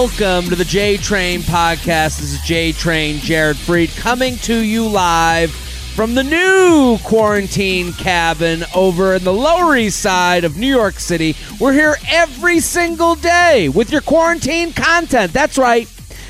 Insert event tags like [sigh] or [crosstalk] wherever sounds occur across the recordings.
welcome to the J Train podcast. This is J Train Jared Freid coming to you live from the new quarantine cabin over in the Lower East Side of New York City. We're here every single day with your quarantine content. That's right.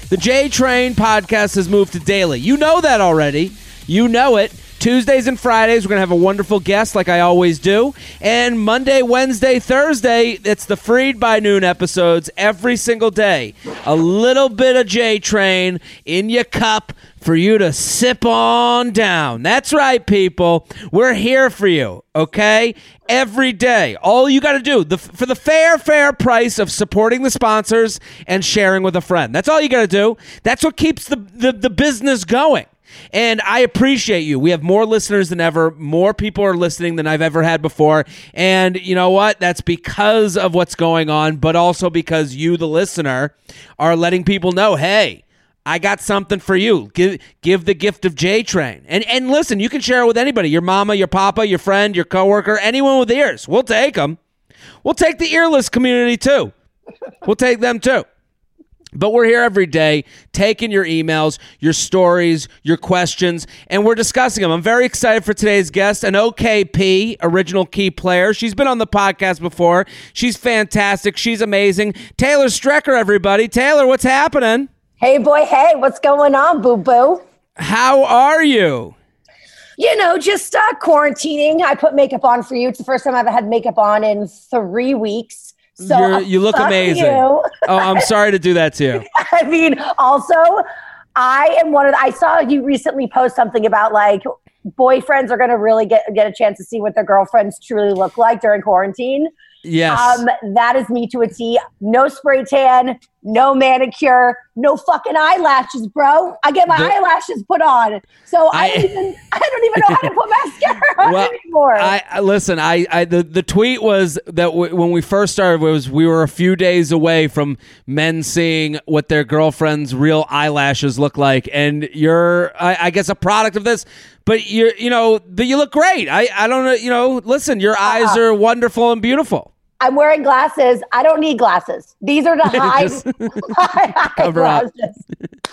The J Train podcast has moved to daily. You know that already. You know it. Tuesdays and Fridays, we're going to have a wonderful guest like I always do. And Monday, Wednesday, Thursday, it's the Freed by Noon episodes every single day. A little bit of J Train in your cup for you to sip on down. That's right, people. We're here for you, okay? Every day. All you got to do the, for the fair, fair price of supporting the sponsors and sharing with a friend. That's all you got to do. That's what keeps the, the, the business going. And I appreciate you. We have more listeners than ever. More people are listening than I've ever had before. And you know what? That's because of what's going on, but also because you, the listener, are letting people know hey, I got something for you. Give give the gift of J Train. And and listen, you can share it with anybody. Your mama, your papa, your friend, your coworker, anyone with ears. We'll take them. We'll take the earless community too. We'll take them too. But we're here every day taking your emails, your stories, your questions, and we're discussing them. I'm very excited for today's guest, an OKP, original key player. She's been on the podcast before. She's fantastic. She's amazing. Taylor Strecker, everybody. Taylor, what's happening? Hey, boy. Hey, what's going on, boo boo? How are you? You know, just uh, quarantining. I put makeup on for you. It's the first time I've had makeup on in three weeks. So You're, you look amazing. You. [laughs] oh, I'm sorry to do that to you. [laughs] I mean, also, I am one of the, I saw you recently post something about like boyfriends are going to really get get a chance to see what their girlfriends truly look like during quarantine. Yes. Um, that is me to a T. No spray tan, no manicure, no fucking eyelashes, bro. I get my The- eyelashes put on. So I, I- don't even I don't even know how to put [laughs] mascara on Well, anymore. I, I listen. I, I the, the tweet was that w- when we first started was we were a few days away from men seeing what their girlfriend's real eyelashes look like, and you're I, I guess a product of this. But you you know but you look great. I I don't know you know. Listen, your eyes Uh-uh. are wonderful and beautiful. I'm wearing glasses. I don't need glasses. These are to [laughs] hide [laughs] my cover up.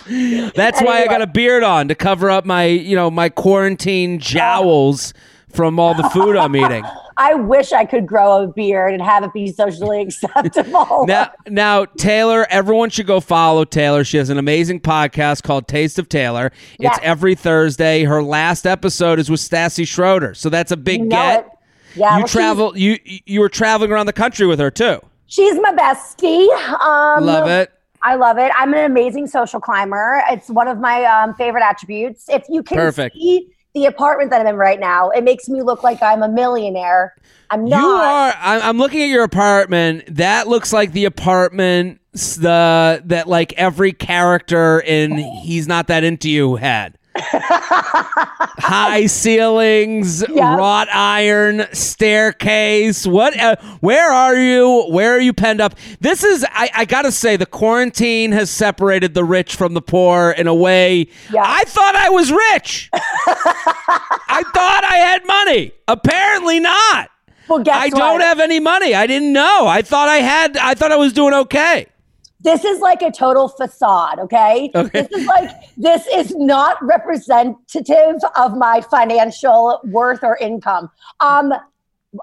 [laughs] That's why I got a beard on to cover up my you know my quarantine oh. jowls from all the food I'm eating. I wish I could grow a beard and have it be socially acceptable. now, now Taylor, everyone should go follow Taylor. She has an amazing podcast called Taste of Taylor. It's every Thursday. Her last episode is with Stassi Schroeder, so that's a big You know get. it. Yeah, you well, travel. You you were traveling around the country with her too. She's my bestie. Um, Love it. I love it. I'm an amazing social climber. It's one of my um, favorite attributes. If you can Perfect. see the apartment that I'm in right now, it makes me look like I'm a millionaire. I'm not. You are. I'm, I'm looking at your apartment. That looks like the apartment the that like every character in He's Not That Into You had. High ceilings, Yeah. wrought iron, staircase. What? Uh, where are you? Where are you penned up? This is. I, I gotta say, the quarantine has separated the rich from the poor in a way. Yeah. I thought I was rich. [laughs] I thought I had money. Apparently not. Well, guess I what? don't have any money. I didn't know. I thought I had. I thought I was doing okay. This is like a total facade, okay? Okay. This is like this is not representative of my financial worth or income. Um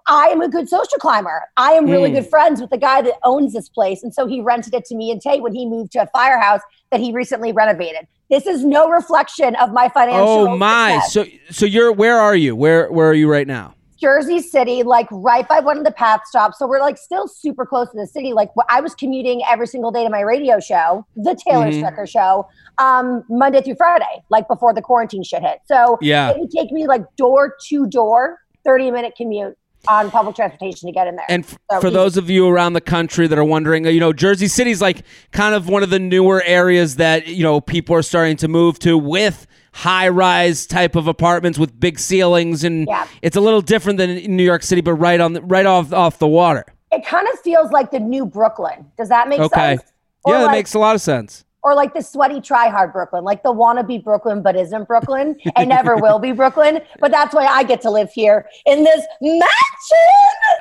I am a good social climber. I am really Hmm. good friends with the guy that owns this place. And so he rented it to me and Tay when he moved to a firehouse that he recently renovated. This is no reflection of my financial Oh my! success. So so you're where are you? Where where are you right now? Jersey City, like right by one of the path stops. So we're like still super close to the city. Like I was commuting every single day to my radio show, the Taylor Mhm. Strecker show, um, Monday through Friday, like before the quarantine shit hit. So Yeah. it would take me like door to door, 30 minute commute on public transportation to get in there. And f- So for easy. those of you around the country that are wondering, you know, Jersey City's like kind of one of the newer areas that, you know, people are starting to move to with high rise type of apartments with big ceilings and Yeah. it's a little different than in New York City but right on the, right off off the water. it kind of feels like the new Brooklyn. Does that make Okay. sense? Or yeah, that like- makes a lot of sense. Or like the sweaty try hard Brooklyn, like the wannabe Brooklyn but isn't Brooklyn and never [laughs] will be Brooklyn. But that's why I get to live here in this mansion.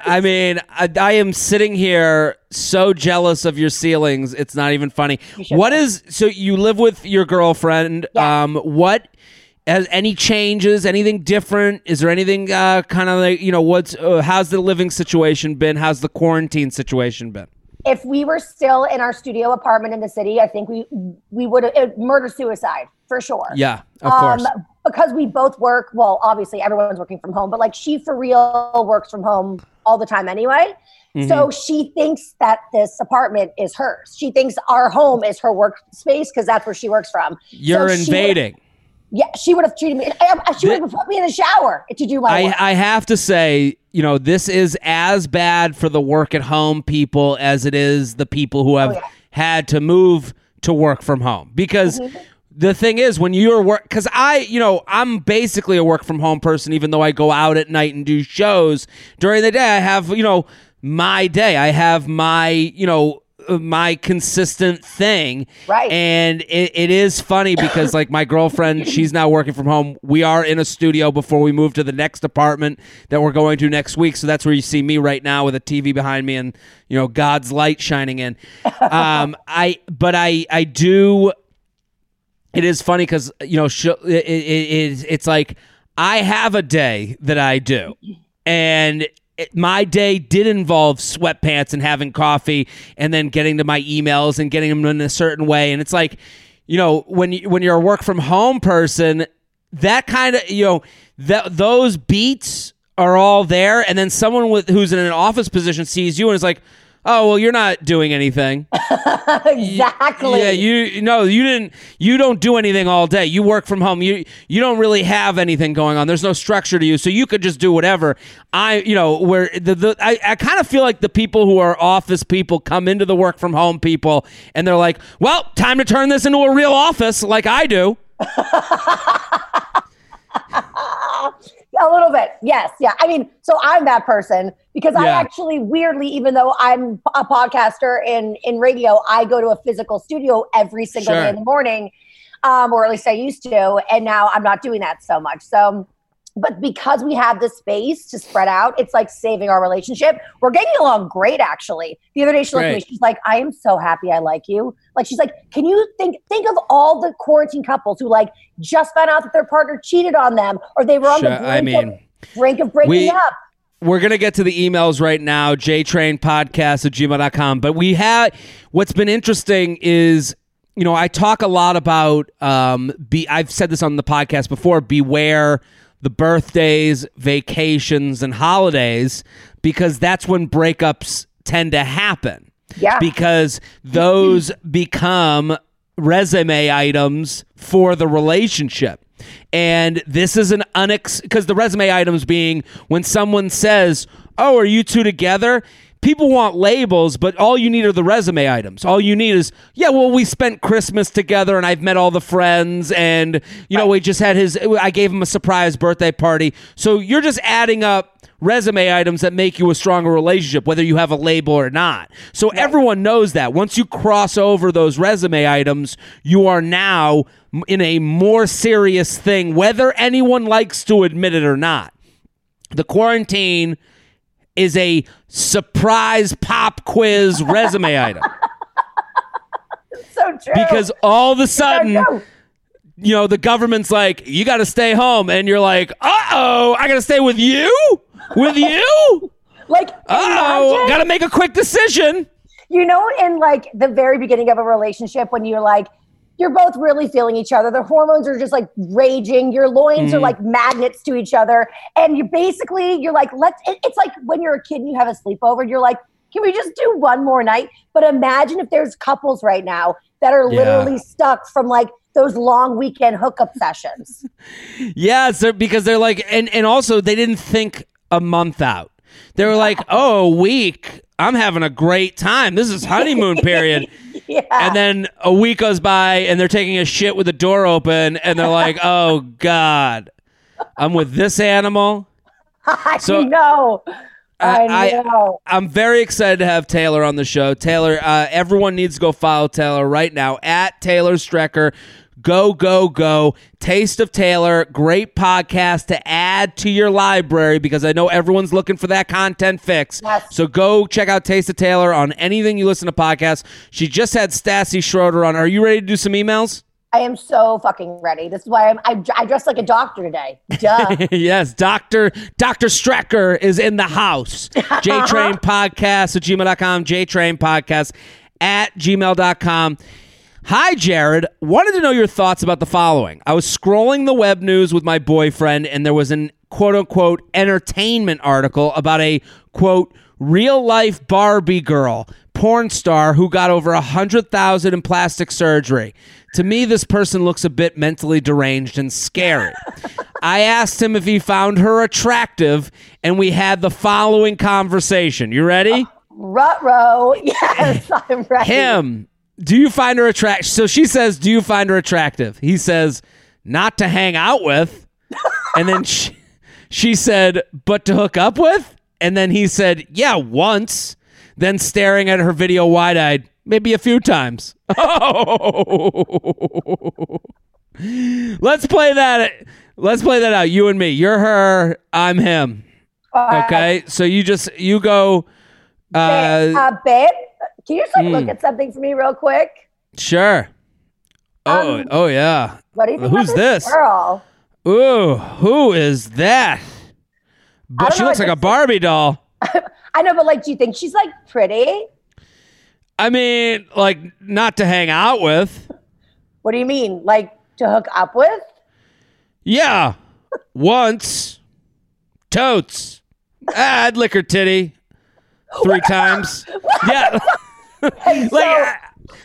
I mean, I, I am sitting here so jealous of your ceilings. It's not even funny. What is so you live with your girlfriend? Yeah. Um, what has any changes? Anything different? Is there anything uh, kind of like you know what's uh, how's the living situation been? How's the quarantine situation been? If we were still in our studio apartment in the city, I think we we would have murder suicide for sure. Yeah, of Um, course. because we both work. Well, obviously everyone's working from home, but like she for real works from home all the time anyway. Mm-hmm. So she thinks that this apartment is hers. She thinks our home is her workspace because that's where she works from. You're so she invading. Yeah, she would have treated me. She would have put me in the shower to do my work. I, I have to say, you know, this is as bad for the work at home people as it is the people who have Oh, yeah. had to move to work from home. Because Mm-hmm. the thing is, when you're work, because I, you know, I'm basically a work from home person, even though I go out at night and do shows. During the day, I have, you know, my day. I have my, you know, my consistent thing. Right. and it, it is funny because like my girlfriend [laughs] she's now working from home. We are in a studio before we move to the next apartment that we're going to next week. So that's where you see me right now with a tv behind me and you know god's light shining in. [laughs] Um i but i i do it is funny because you know she'll- it, it, it, it's like i have a day that i do. [laughs] And it, my day did involve sweatpants and having coffee and then getting to my emails and getting them in a certain way. And it's like you know when you, when you're a work from home person that kind of you know that those beats are all there. And then someone with who's in an office position sees you and is like oh well you're not doing anything [laughs] exactly. yeah, you no, you didn't. You don't do anything all day. You work from home. You you don't really have anything going on. There's no structure to you, so you could just do whatever. I you know where the, the I, I kind of feel like the people who are office people come into the work from home people, and they're like, well, time to turn this into a real office, like I do. [laughs] A little bit, yes, yeah. I mean, so I'm that person because I actually, weirdly, even though I'm a podcaster in in radio, I go to a physical studio every single Sure. day in the morning, um, or at least I used to, and now I'm not doing that so much. So, but because we have the space to spread out, it's like saving our relationship. We're getting along great, actually. The other day, she looked at me. She's like, "I am so happy I like you." Like, she's like, "Can you think think of all the quarantine couples who like just found out that their partner cheated on them, or they were on the brink I of mean, brink of breaking we- up. we're gonna get to the emails right now jtrainpodcast at gmail.com but we had what's been interesting is you know i talk a lot about um be i've said this on the podcast before beware the birthdays vacations and holidays because that's when breakups tend to happen Yeah. because those become resume items for the relationship. And this is an unex because the resume items being when someone says, "Oh, are you two together?" People want labels, but all you need are the resume items. All you need is, yeah, well, we spent Christmas together and I've met all the friends and, you know, we just had his, I gave him a surprise birthday party. So you're just adding up resume items that make you a stronger relationship, whether you have a label or not. So everyone knows that. Once you cross over those resume items, you are now in a more serious thing, whether anyone likes to admit it or not. The quarantine is a surprise pop quiz resume [laughs] item so true. because all of a sudden you know, the government's like, you got to stay home. And you're like, uh oh, I got to stay with you? With you? [laughs] like, Oh, got to make a quick decision. you know, in like the very beginning of a relationship when you're like, you're both really feeling each other. The hormones are just like raging. Your loins Mm-hmm. are like magnets to each other. And you basically, you're like, let's, it- it's like when you're a kid and you have a sleepover, and you're like, can we just do one more night? But imagine if there's couples right now that are Yeah. literally stuck from like those long weekend hookup sessions. [laughs] Yeah, so because they're like, and, and also they didn't think a month out. They were like, [laughs] oh, a week. I'm having a great time. This is honeymoon period. [laughs] yeah. And then a week goes by and they're taking a shit with the door open and they're like, [laughs] oh, God, I'm with this animal. I so- know. I know. I, am very excited to have Taylor on the show. Taylor, uh, everyone needs to go follow Taylor right now at Taylor Strecker. Go, go, go. Taste of Taylor, great podcast to add to your library because I know everyone's looking for that content fix. Yes. So go check out Taste of Taylor on anything you listen to podcasts. She just had Stassi Schroeder on. Are you ready to do some emails? I am so fucking ready. This is why I'm, I, I dress like a doctor today. Duh. [laughs] yes, Dr. Dr. Strecker is in the house. [laughs] JTrain Podcast at gmail.com, JTrain Podcast at gmail.com. Hi, Jared. Wanted to know your thoughts about the following. I was scrolling the web news with my boyfriend, and there was an quote unquote entertainment article about a quote real life Barbie girl porn star who got over a hundred thousand in plastic surgery. To me, this person looks a bit mentally deranged and scary. [laughs] I asked him if he found her attractive, and we had the following conversation. You ready? Uh, Rutro. [laughs] Yes, I'm ready. Him. Do you find her attractive? So she says, Do you find her attractive? He says, Not to hang out with. [laughs] and then she, she said, But to hook up with? And then he said, Yeah, once. Then staring at her video wide eyed, maybe a few times. [laughs] Let's play that. Let's play that out. You and me. You're her. I'm him. Okay. So you just you go. Uh, uh, babe, can you just like Hmm. look at something for me real quick? sure. Oh, Um, oh yeah. What do you think Who's this, this? girl? Ooh, who is that? But she looks like a Barbie doll. [laughs] I know, but like, do you think she's like pretty? I mean, like not to hang out with. What do you mean? Like to hook up with? Yeah, [laughs] once. Totes. I'd lick her titty three times. [laughs] Yeah. [laughs] So, like, uh,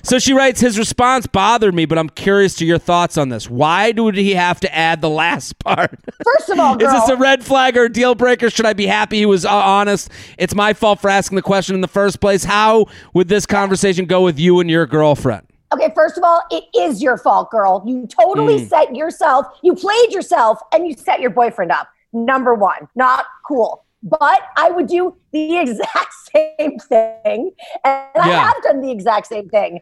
so she writes, his response bothered me, but I'm curious to your thoughts on this. Why would he have to add the last [laughs] part? first of all, girl, Is this a red flag or a deal breaker? Should I be happy he was uh, honest? It's my fault for asking the question in the first place. How would this conversation go with you and your girlfriend? Okay, first of all, it is your fault, girl. You totally Mm. set yourself, you played yourself, and you set your boyfriend up. Number one, not cool. But I would do the [laughs] exact same thing. And I have done the exact same thing.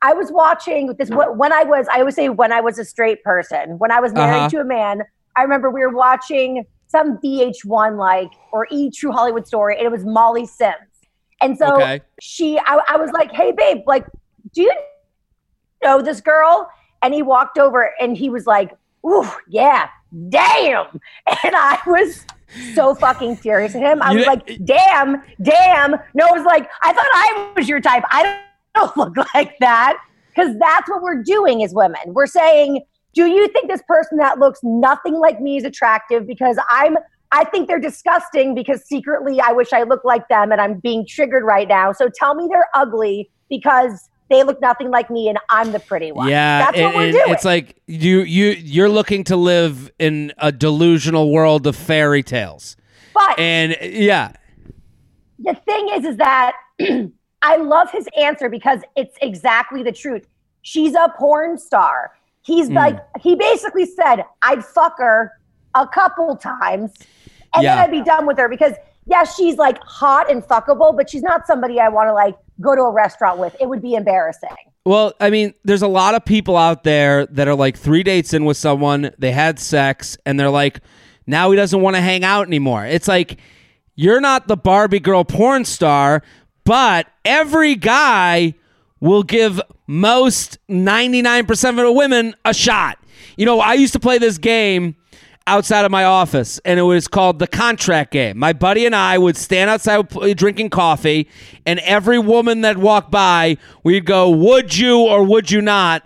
I was watching this when I was, I always say when I was a straight person, when I was married Uh-huh. to a man, I remember we were watching some VH1 like or E True Hollywood Story, and it was Molly Sims. And so Okay. she, I, I was like, hey, babe, like, do you know this girl? And he walked over and he was like, ooh, yeah, damn. [laughs] And I was so fucking furious at him. I was like, damn, damn. No, it was like, I thought I was your type. I don't [laughs] look like that. Because that's what we're doing as women. We're saying, do you think this person that looks nothing like me is attractive? Because I'm I think they're disgusting because secretly I wish I looked like them and I'm being triggered right now. So tell me they're ugly because they look nothing like me and I'm the pretty one. Yeah, That's what and- we're doing. It's like you you you're looking to live in a delusional world of fairy tales, but and yeah, the thing is, is that [clears throat] I love his answer because it's exactly the truth. She's a porn star. He's Mm. like, he basically said, I'd fuck her a couple times and Yeah. then I'd be done with her because, yeah, she's like hot and fuckable, but she's not somebody I want to like go to a restaurant with. It would be embarrassing. Well, I mean, there's a lot of people out there that are like three dates in with someone, they had sex, and they're like, now he doesn't want to hang out anymore. It's like, you're not the Barbie girl porn star, but every guy will give most 99% of the women a shot. You know, I used to play this game outside of my office, and it was called the contract game. My buddy and I would stand outside drinking coffee, and every woman that walked by, we'd go, "Would you or would you not?"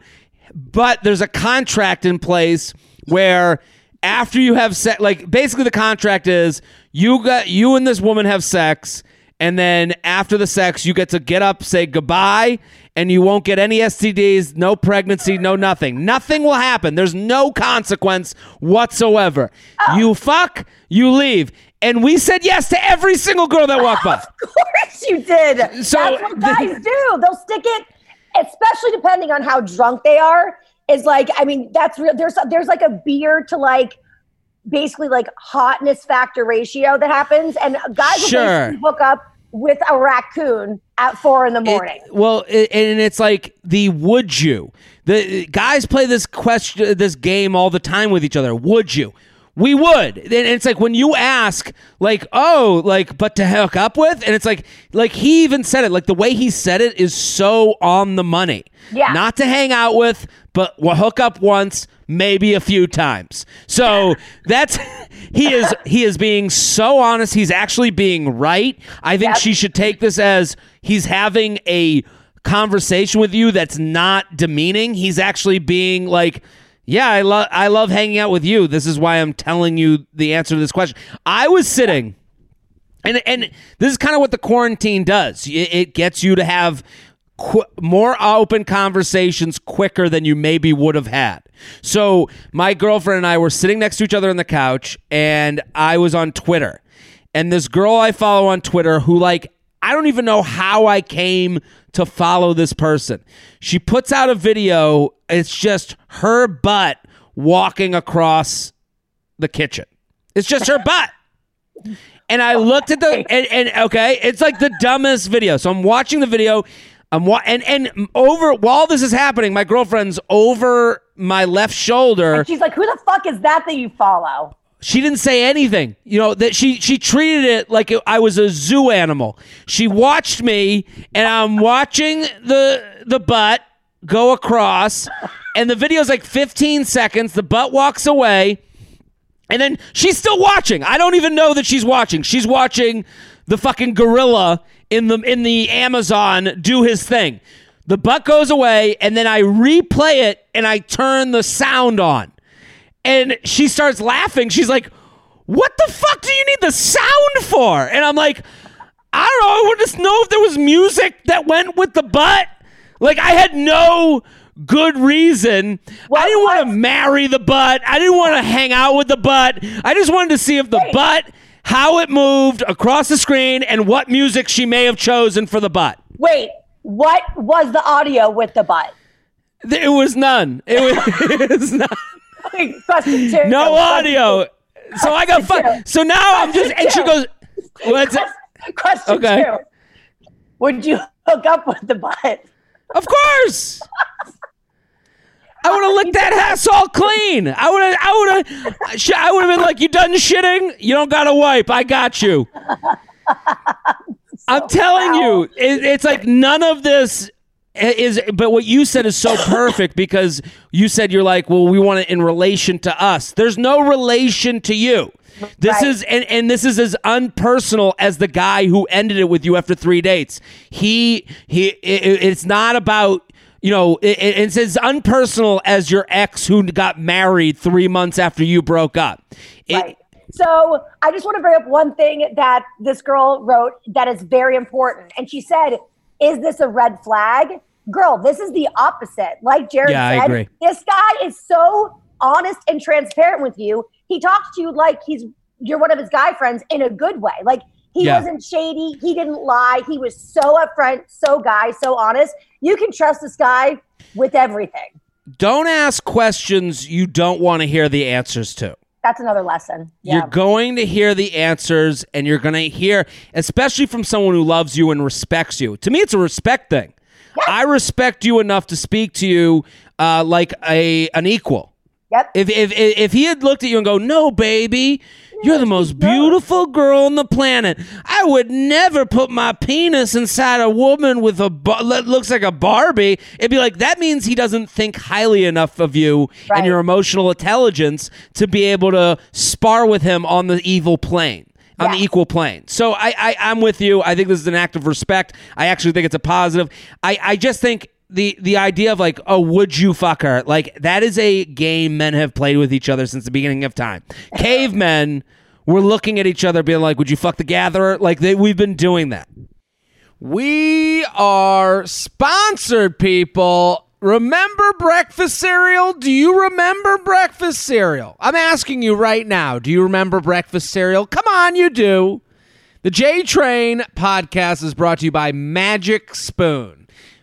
But there's a contract in place where after you have sex, like basically the contract is you got you and this woman have sex. And then after the sex, you get to get up, say goodbye, and you won't get any STDs, no pregnancy, no nothing. Nothing will happen. There's no consequence whatsoever. Oh. You fuck, you leave. And we said yes to every single girl that walked by. [laughs] Of course you did. So That's what guys do. They'll stick it, especially depending on how drunk they are. Is like, I mean, that's real. There's there's like a beer to like basically like hotness factor ratio that happens, and guys will Sure. basically hook up with a raccoon at four in the morning. It- well, it, and it's like the would you? The guys play this question, this game all the time with each other. Would you? We would. And it's like when you ask, like, oh, like, but to hook up with, and it's like, like he even said it. Like the way he said it is so on the money. Yeah. Not to hang out with, but we'll hook up once, maybe a few times. So [laughs] that's he is he is being so honest. He's actually being right. I think Yep. she should take this as he's having a conversation with you that's not demeaning. He's actually being like, "Yeah, I love I love hanging out with you. This is why I'm telling you the answer to this question." I was sitting and and this is kind of what the quarantine does. It, it gets you to have qu- more open conversations quicker than you maybe would have had. So my girlfriend and I were sitting next to each other on the couch, and I was on Twitter, and this girl I follow on Twitter who like I don't even know how I came to follow this person. She puts out a video. It's just her butt walking across the kitchen. It's just her butt. And I looked at the and, and okay, it's like the dumbest video. So I'm watching the video. I'm wa- and and over while this is happening, my girlfriend's over my left shoulder. She's like, "Who the fuck is that that you follow?" She didn't say anything. You know that she she treated it like I was a zoo animal. She watched me, and I'm watching the the butt go across, and the video's like 15 seconds. The butt walks away, and then she's still watching. I don't even know that she's watching. She's watching the fucking gorilla in the in the Amazon do his thing. The butt goes away, and then I replay it, and I turn the sound on and she starts laughing. She's like, "What the fuck do you need the sound for?" And I'm like, "I don't know. I want to know if there was music that went with the butt." Like I had no good reason. Well, I didn't want to marry the butt. I didn't want to hang out with the butt. I just wanted to see if the Wait. butt how it moved across the screen and what music she may have chosen for the butt. Wait, what was the audio with the butt? It was none. It [laughs] was, [laughs] it was none. Two. [laughs] no audio. So I got two. So now I'm just, and she goes, "What's it?" [laughs] Question Okay. two. Would you hook up with the butt? Of course. I would have [laughs] licked that ass all clean. I would have. I would have. I would have been like, "You done shitting? You don't got to wipe. I got you." I'm telling you, it, it's like none of this is. But what you said is so perfect because you said you're like, "Well, we want it in relation to us." There's no relation to you. This Right. is and, and this is as unpersonal as the guy who ended it with you after three dates. He he. It, it's not about you know. It, it- it's as unpersonal as your ex who got married three months after you broke up. It- Right. So I just want to bring up one thing that this girl wrote that is very important. And she said, Is this a red flag? Girl, this is the opposite. Like Jared Yeah, said, this guy is so honest and transparent with you. He talks to you like he's you're one of his guy friends in a good way. Like he Yeah. wasn't shady, he didn't lie, he was so upfront, so guy, so honest. You can trust this guy with everything. don't ask questions you don't want to hear the answers to. That's another lesson. Yeah. You're going to hear the answers and you're going to hear, especially from someone who loves you and respects you. To me, it's a respect thing. I respect you enough to speak to you uh, like a an equal. Yep. If, if if he had looked at you and go, "No, baby, you're the most beautiful girl on the planet. I would never put my penis inside a woman with a bar- that looks like a Barbie." It'd be like that means he doesn't think highly enough of you Right. and your emotional intelligence to be able to spar with him on the evil plane. On the equal plane. So I, I I'm with you. I think this is an act of respect. I actually think it's a positive. I, I just think the the idea of like, oh, would you fuck her? Like that is a game men have played with each other since the beginning of time. Cavemen were looking at each other, being like, "Would you fuck the gatherer?" Like they, we've been doing that. We are sponsored, people. Remember breakfast cereal? Do you remember breakfast cereal? I'm asking you right now. Do you remember breakfast cereal? Come on, you do. The J Train podcast is brought to you by Magic Spoon.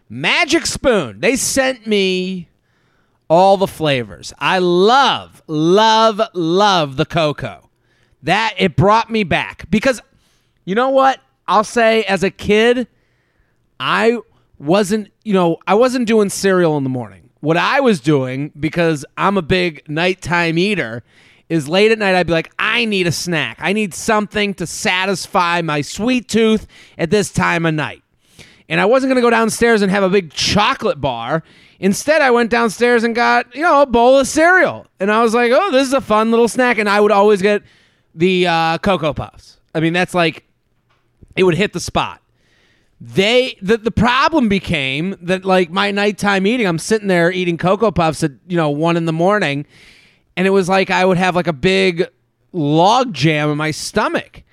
Magic Spoon. They sent me all the flavors. I love, love, love the cocoa. That it brought me back because you know what? I'll say as a kid, I wasn't, you know, I wasn't doing cereal in the morning. What I was doing, because I'm a big nighttime eater, is late at night I'd be like, I need a snack. I need something to satisfy my sweet tooth at this time of night. And I wasn't going to go downstairs and have a big chocolate bar. Instead, I went downstairs and got, you know, a bowl of cereal. And I was like, oh, this is a fun little snack. And I would always get the uh, Cocoa Puffs. I mean, that's like, it would hit the spot they the, the problem became that like my nighttime eating i'm sitting there eating cocoa puffs at you know one in the morning and it was like i would have like a big log jam in my stomach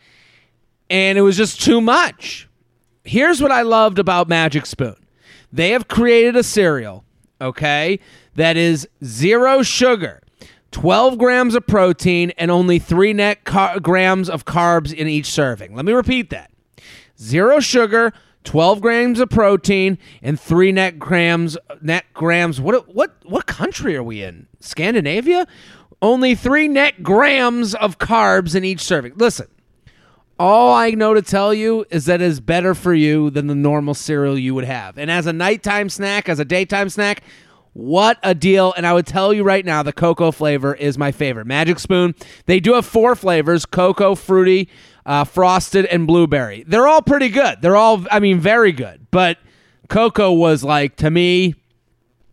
and it was just too much here's what i loved about magic spoon. They have created a cereal okay that is zero sugar 12 grams of protein and only 3 net car- grams of carbs in each serving. Let me repeat that. Zero sugar 12 grams of protein and 3 net grams net grams what what what country are we in? Scandinavia? Only 3 net grams of carbs in each serving. Listen all I know to tell you is that it is better for you than the normal cereal you would have and as a nighttime snack as a daytime snack what a deal. And I would tell you right now, the cocoa flavor is my favorite. Magic Spoon, they do have four flavors cocoa, fruity, uh, frosted, and blueberry. They're all pretty good. They're all, I mean, very good. But cocoa was like, to me,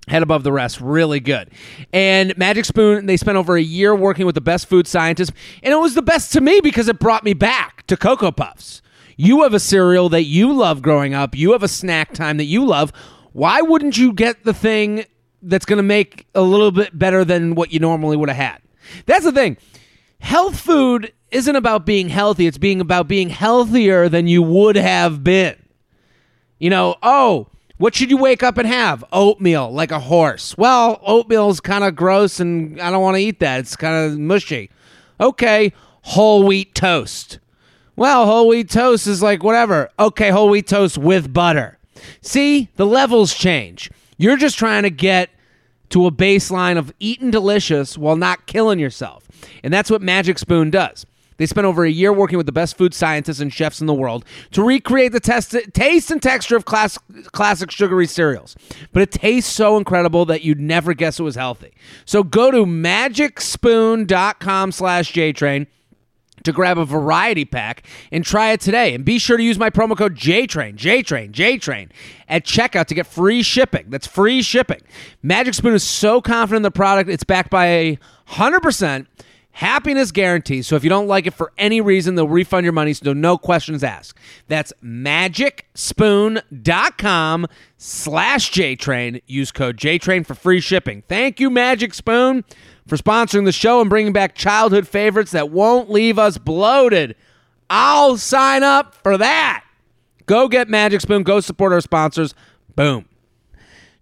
head above the rest. Really good. And Magic Spoon, they spent over a year working with the best food scientists. And it was the best to me because it brought me back to Cocoa Puffs. You have a cereal that you love growing up, you have a snack time that you love. Why wouldn't you get the thing that's going to make a little bit better than what you normally would have had. That's the thing. Health food isn't about being healthy, it's being about being healthier than you would have been. You know, oh, what should you wake up and have? Oatmeal, like a horse. Well, oatmeal's kind of gross and I don't want to eat that. It's kind of mushy. Okay, whole wheat toast. Well, whole wheat toast is like whatever. Okay, whole wheat toast with butter. See, the levels change. You're just trying to get to a baseline of eating delicious while not killing yourself. And that's what Magic Spoon does. They spent over a year working with the best food scientists and chefs in the world to recreate the test- taste and texture of class- classic sugary cereals. But it tastes so incredible that you'd never guess it was healthy. So go to magicspoon.com slash JTrain to grab a variety pack and try it today. And be sure to use my promo code JTRAIN, JTRAIN, JTRAIN at checkout to get free shipping. That's free shipping. Magic Spoon is so confident in the product, it's backed by a 100% happiness guarantee. So if you don't like it for any reason, they'll refund your money, so no questions asked. That's magicspoon.com slash JTRAIN. Use code JTRAIN for free shipping. Thank you, Magic Spoon for sponsoring the show and bringing back childhood favorites that won't leave us bloated. I'll sign up for that. Go get Magic Spoon. Go support our sponsors. Boom.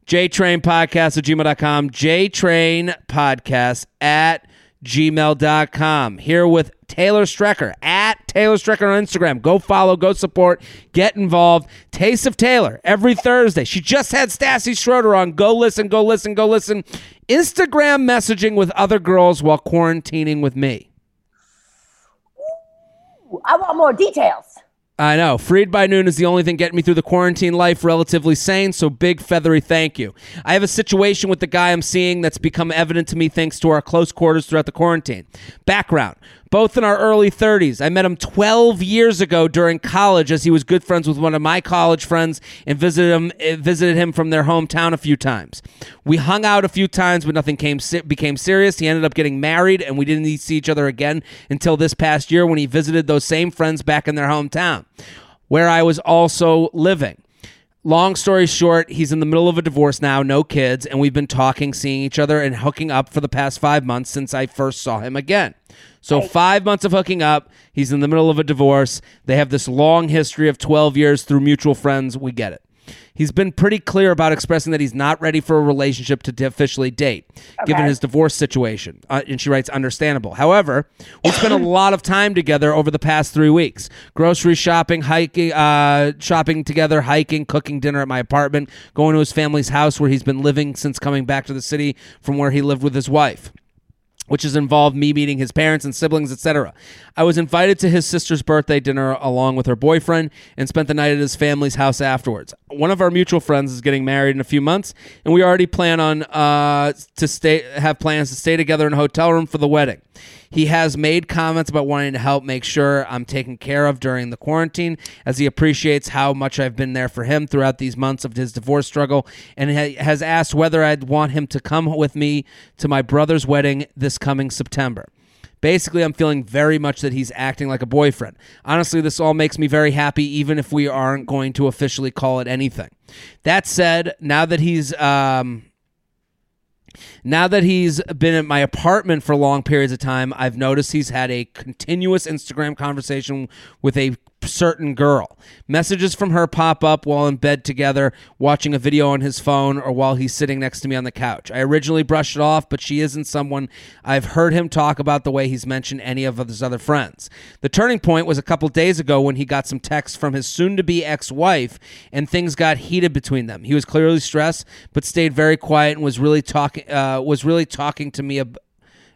JTrain Podcast at gmail.com. JTrain Podcast at gmail.com. Here with Taylor Strecker at Taylor Strecker on Instagram. Go follow, go support, get involved. Taste of Taylor every Thursday. She just had Stassi Schroeder on. Go listen, go listen, go listen. Instagram messaging with other girls while quarantining with me. I want more details. I know. Freed by noon is the only thing getting me through the quarantine life relatively sane, so big feathery thank you. I have a situation with the guy I'm seeing that's become evident to me thanks to our close quarters throughout the quarantine. Background both in our early 30s. I met him 12 years ago during college as he was good friends with one of my college friends and visited him eh, visited him from their hometown a few times. We hung out a few times but nothing came became serious. He ended up getting married and we didn't see each other again until this past year when he visited those same friends back in their hometown where I was also living. Long story short, he's in the middle of a divorce now, no kids, and we've been talking, seeing each other, and hooking up for the past five months since I first saw him again. So, right. five months of hooking up. He's in the middle of a divorce. They have this long history of 12 years through mutual friends. We get it. He's been pretty clear about expressing that he's not ready for a relationship to officially date, given his divorce situation. Uh, and she writes, understandable. However, we spent a [coughs] lot of time together over the past three weeks grocery shopping, hiking, uh, shopping together, hiking, cooking dinner at my apartment, going to his family's house where he's been living since coming back to the city from where he lived with his wife which has involved me meeting his parents and siblings, etc. I was invited to his sister's birthday dinner along with her boyfriend and spent the night at his family's house afterwards. One of our mutual friends is getting married in a few months, and we already plan on uh, to stay have plans to stay together in a hotel room for the wedding. He has made comments about wanting to help make sure I'm taken care of during the quarantine, as he appreciates how much I've been there for him throughout these months of his divorce struggle, and has asked whether I'd want him to come with me to my brother's wedding this coming September. Basically, I'm feeling very much that he's acting like a boyfriend. Honestly, this all makes me very happy, even if we aren't going to officially call it anything. That said, now that he's um, now that he's been at my apartment for long periods of time, I've noticed he's had a continuous Instagram conversation with a certain girl. Messages from her pop up while in bed together, watching a video on his phone, or while he's sitting next to me on the couch. I originally brushed it off, but she isn't someone I've heard him talk about the way he's mentioned any of his other friends. The turning point was a couple days ago when he got some texts from his soon to be ex wife, and things got heated between them. He was clearly stressed, but stayed very quiet and was really talking. Uh, Uh, was really talking to me ab-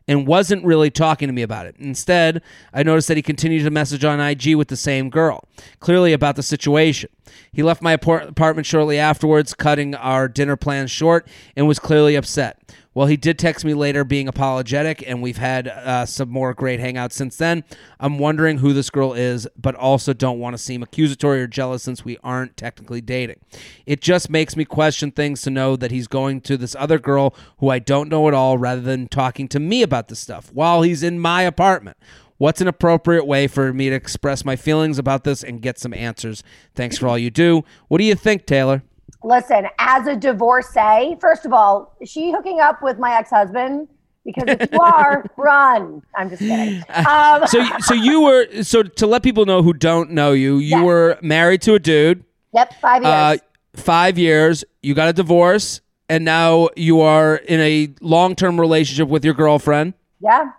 and wasn't really talking to me about it. Instead, I noticed that he continued to message on IG with the same girl, clearly about the situation. He left my apart- apartment shortly afterwards, cutting our dinner plans short, and was clearly upset. Well, he did text me later being apologetic, and we've had uh, some more great hangouts since then. I'm wondering who this girl is, but also don't want to seem accusatory or jealous since we aren't technically dating. It just makes me question things to know that he's going to this other girl who I don't know at all rather than talking to me about this stuff while he's in my apartment. What's an appropriate way for me to express my feelings about this and get some answers? Thanks for all you do. What do you think, Taylor? Listen, as a divorcee, first of all, she hooking up with my ex husband? Because if you are, [laughs] run. I'm just kidding. [laughs] Um, So, so you were so to let people know who don't know you, you Yeah. were married to a dude, yep, five years. uh, five years. You got a divorce, and now you are in a long-term relationship with your girlfriend. yeah.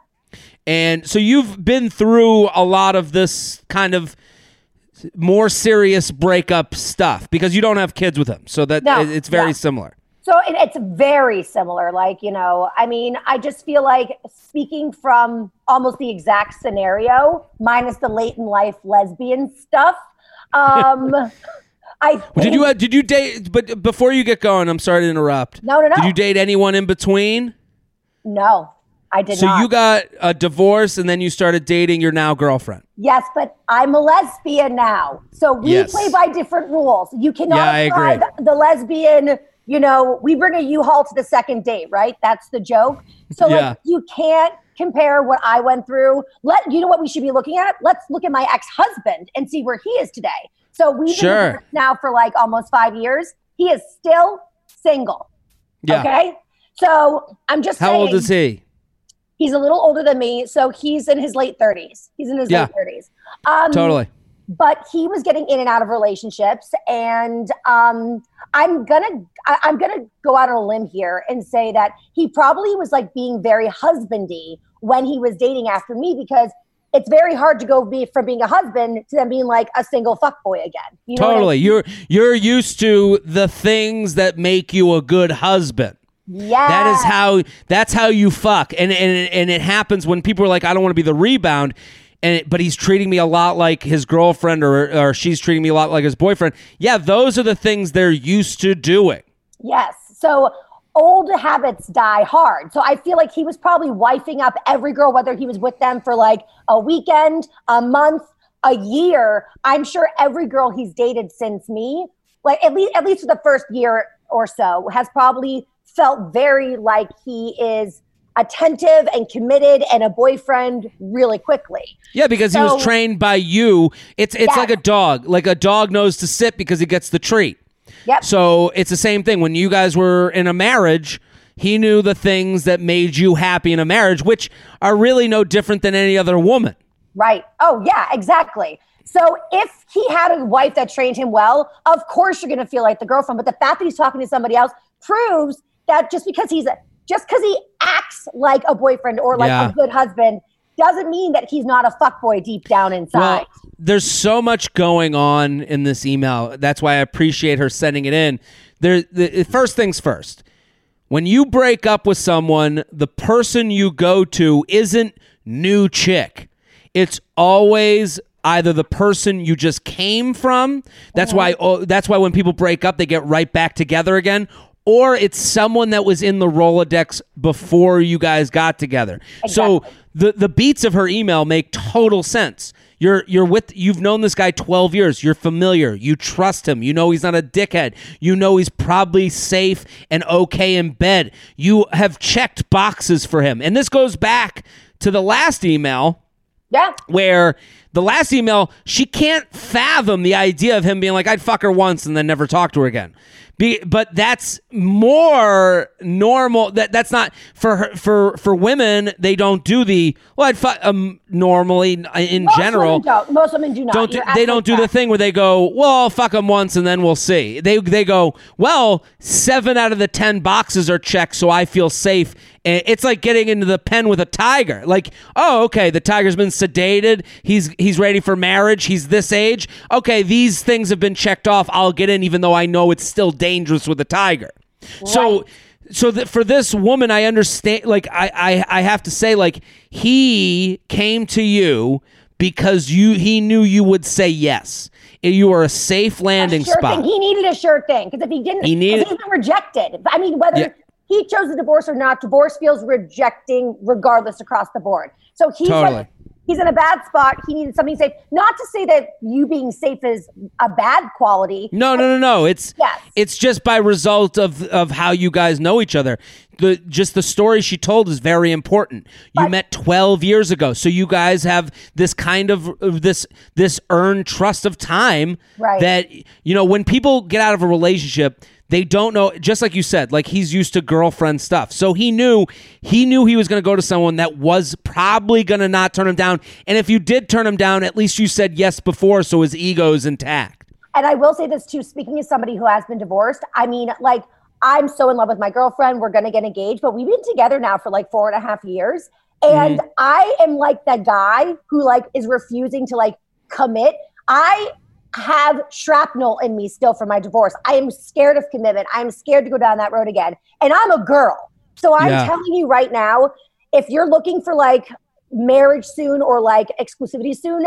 And so you've been through a lot of this kind of more serious breakup stuff because you don't have kids with him. So that No, it- it's very yeah. similar. So it, it's very similar. Like, you know, I mean, I just feel like speaking from almost the exact scenario, minus the late in life lesbian stuff. Um, [laughs] I think, Did you uh, did you date but before you get going, I'm sorry to interrupt. No, no, no. Did you date anyone in between? no, I did So not. you got a divorce and then you started dating your now girlfriend. Yes, but I'm a lesbian now. So we Yes. play by different rules. You cannot Yeah, I agree. the, the lesbian, you know, we bring a U-Haul to the second date, right? That's the joke. So Yeah. like you can't compare what I went through. Let you know what we should be looking at? Let's look at my ex-husband and see where he is today. So we've Sure. been now for like almost 5 years. He is still single. Yeah. Okay? So I'm just How saying old is he? He's a little older than me, so he's in his late 30s. He's in his Yeah. late 30s. Um, Totally. but he was getting in and out of relationships and um, i'm gonna I, i'm gonna go out on a limb here and say that he probably was like being very husbandy when he was dating after me because it's very hard to go be from being a husband to then being like a single fuck boy again you know what I Totally. mean? You're you're used to the things that make you a good husband. Yeah That is how that's how you fuck. And and and it happens when people are like I don't want to be the rebound and it, but he's treating me a lot like his girlfriend or or she's treating me a lot like his boyfriend. Yeah, those are the things they're used to doing. Yes. So old habits die hard. So I feel like he was probably wifing up every girl, whether he was with them for like a weekend, a month, a year. I'm sure every girl he's dated since me, like at least at least for the first year or so, has probably felt very like he is attentive and committed and a boyfriend really quickly. Yeah, because he was trained by you. It's it's like a dog. Like a dog knows to sit because he gets the treat. Yep. So it's the same thing. When you guys were in a marriage, he knew the things that made you happy in a marriage, which are really no different than any other woman. Right. Oh, yeah, exactly. So if he had a wife that trained him well, of course you're going to feel like the girlfriend. But the fact that he's talking to somebody else proves that just because he's a, just because he acts like a boyfriend or like Yeah. a good husband doesn't mean that he's not a fuckboy deep down inside. Well, there's so much going on in this email. That's why I appreciate her sending it in. There, the first things first. When you break up with someone, the person you go to isn't new chick. It's always either the person you just came from. That's uh-huh. why. Oh, that's why when people break up, they get right back together again. Or it's someone that was in the Rolodex before you guys got together. So the the beats of her email make total sense. You're you're with you've known this guy 12 years. You're familiar. You trust him. You know he's not a dickhead. You know he's probably safe and okay in bed. You have checked boxes for him. And this goes back to the last email yeah. where the last email she can't fathom the idea of him being like I'd fuck her once and then never talk to her again. Be, but that's more normal. That that's not for her, for for women. They don't do the well. I'd fuck um normally in Most general. don't. Most women do not. Don't do, they don't do the thing where they go, well, I'll fuck them once and then we'll see. They they go, well, seven out of the ten boxes are checked, so I feel safe. It's like getting into the pen with a tiger. Like, oh, okay, the tiger's been sedated. He's he's ready for marriage. He's this age. Okay, these things have been checked off. I'll get in, even though I know it's still dangerous with a tiger. So. So that for this woman, I understand. Like I, I, I have to say, like he came to you because you he knew you would say yes. You are a safe landing a sure spot. Thing. He needed a sure thing because if he didn't, He needed- he's been rejected. I mean, whether Yeah. He chose a divorce or not, divorce feels rejecting regardless across the board. So he's Totally. like, he's in a bad spot. He needed something safe. Not to say that you being safe is a bad quality. No, no, no, no. It's Yes. it's just by result of of how you guys know each other. The just the story she told is very important. You But- met 12 years ago, so you guys have this kind of of this this earned trust of time Right. that you know when people get out of a relationship they don't know just like you said like he's used to girlfriend stuff so he knew he knew he was going to go to someone that was probably going to not turn him down and if you did turn him down at least you said yes before so his ego's intact And I will say this too, speaking as somebody who has been divorced, I mean, like, I'm so in love with my girlfriend. We're going to get engaged, but we've been together now for like four and a half years. Mm-hmm. And I am like that guy who like is refusing to like commit. I have shrapnel in me still from my divorce. I am scared of commitment. I am scared to go down that road again. And I'm a girl. So I'm Yeah. telling you right now, if you're looking for like marriage soon or like exclusivity soon,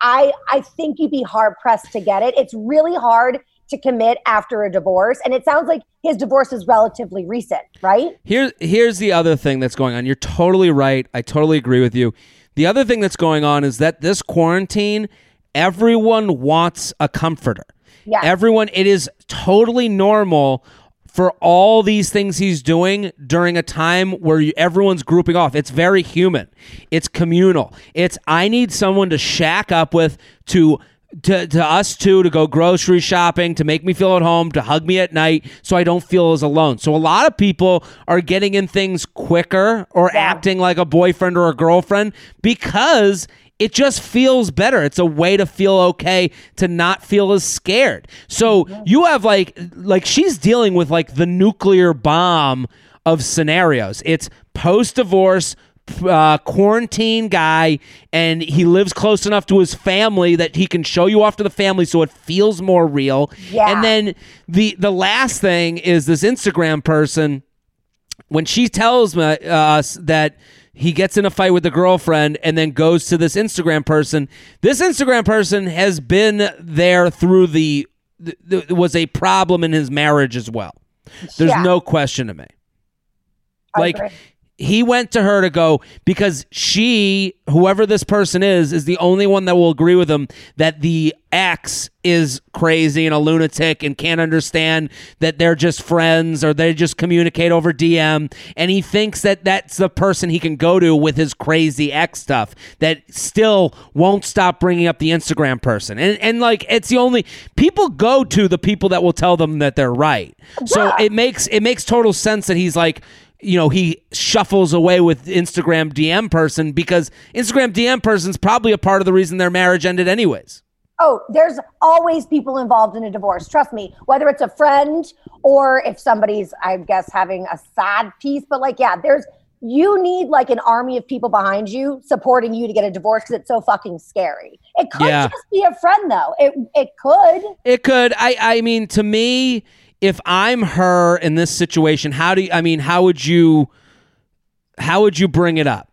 I I think you'd be hard pressed to get it. It's really hard to commit after a divorce, and it sounds like his divorce is relatively recent, right? Here, here's the other thing that's going on. You're totally right. I totally agree with you. The other thing that's going on is that this quarantine, everyone wants a comforter. Yeah. Everyone, it is totally normal for all these things he's doing during a time where you, everyone's grouping off. It's very human. It's communal. It's I need someone to shack up with to to, to us two to go grocery shopping, to make me feel at home, to hug me at night so I don't feel as alone. So a lot of people are getting in things quicker or Yeah. acting like a boyfriend or a girlfriend because it just feels better. It's a way to feel okay, to not feel as scared. So you have like like she's dealing with like the nuclear bomb of scenarios. It's post divorce uh, quarantine guy and he lives close enough to his family that he can show you off to the family so it feels more real Yeah. and then the the last thing is this instagram person when she tells me, uh, us that he gets in a fight with the girlfriend and then goes to this Instagram person, this Instagram person has been there through the, was a problem in his marriage as well. There's Yeah. no question to me. I Like agree. He went to her to go because she, whoever this person is, is the only one that will agree with him that the ex is crazy and a lunatic and can't understand that they're just friends or they just communicate over DM. And he thinks that that's the person he can go to with his crazy ex stuff that still won't stop bringing up the Instagram person. And, and like, it's the only people go to the people that will tell them that they're right. So it makes, it makes total sense that he's like, you know, he shuffles away with Instagram DM person because Instagram DM person's probably a part of the reason their marriage ended anyways. Oh, there's always people involved in a divorce. Trust me, whether it's a friend or if somebody's, I guess, having a sad piece. But like, yeah, there's, you need like an army of people behind you supporting you to get a divorce because it's so fucking scary. It could Yeah. just be a friend though. It, it could. It could. I. I mean, to me, if I'm her in this situation, how do you, I mean? How would you? How would you bring it up?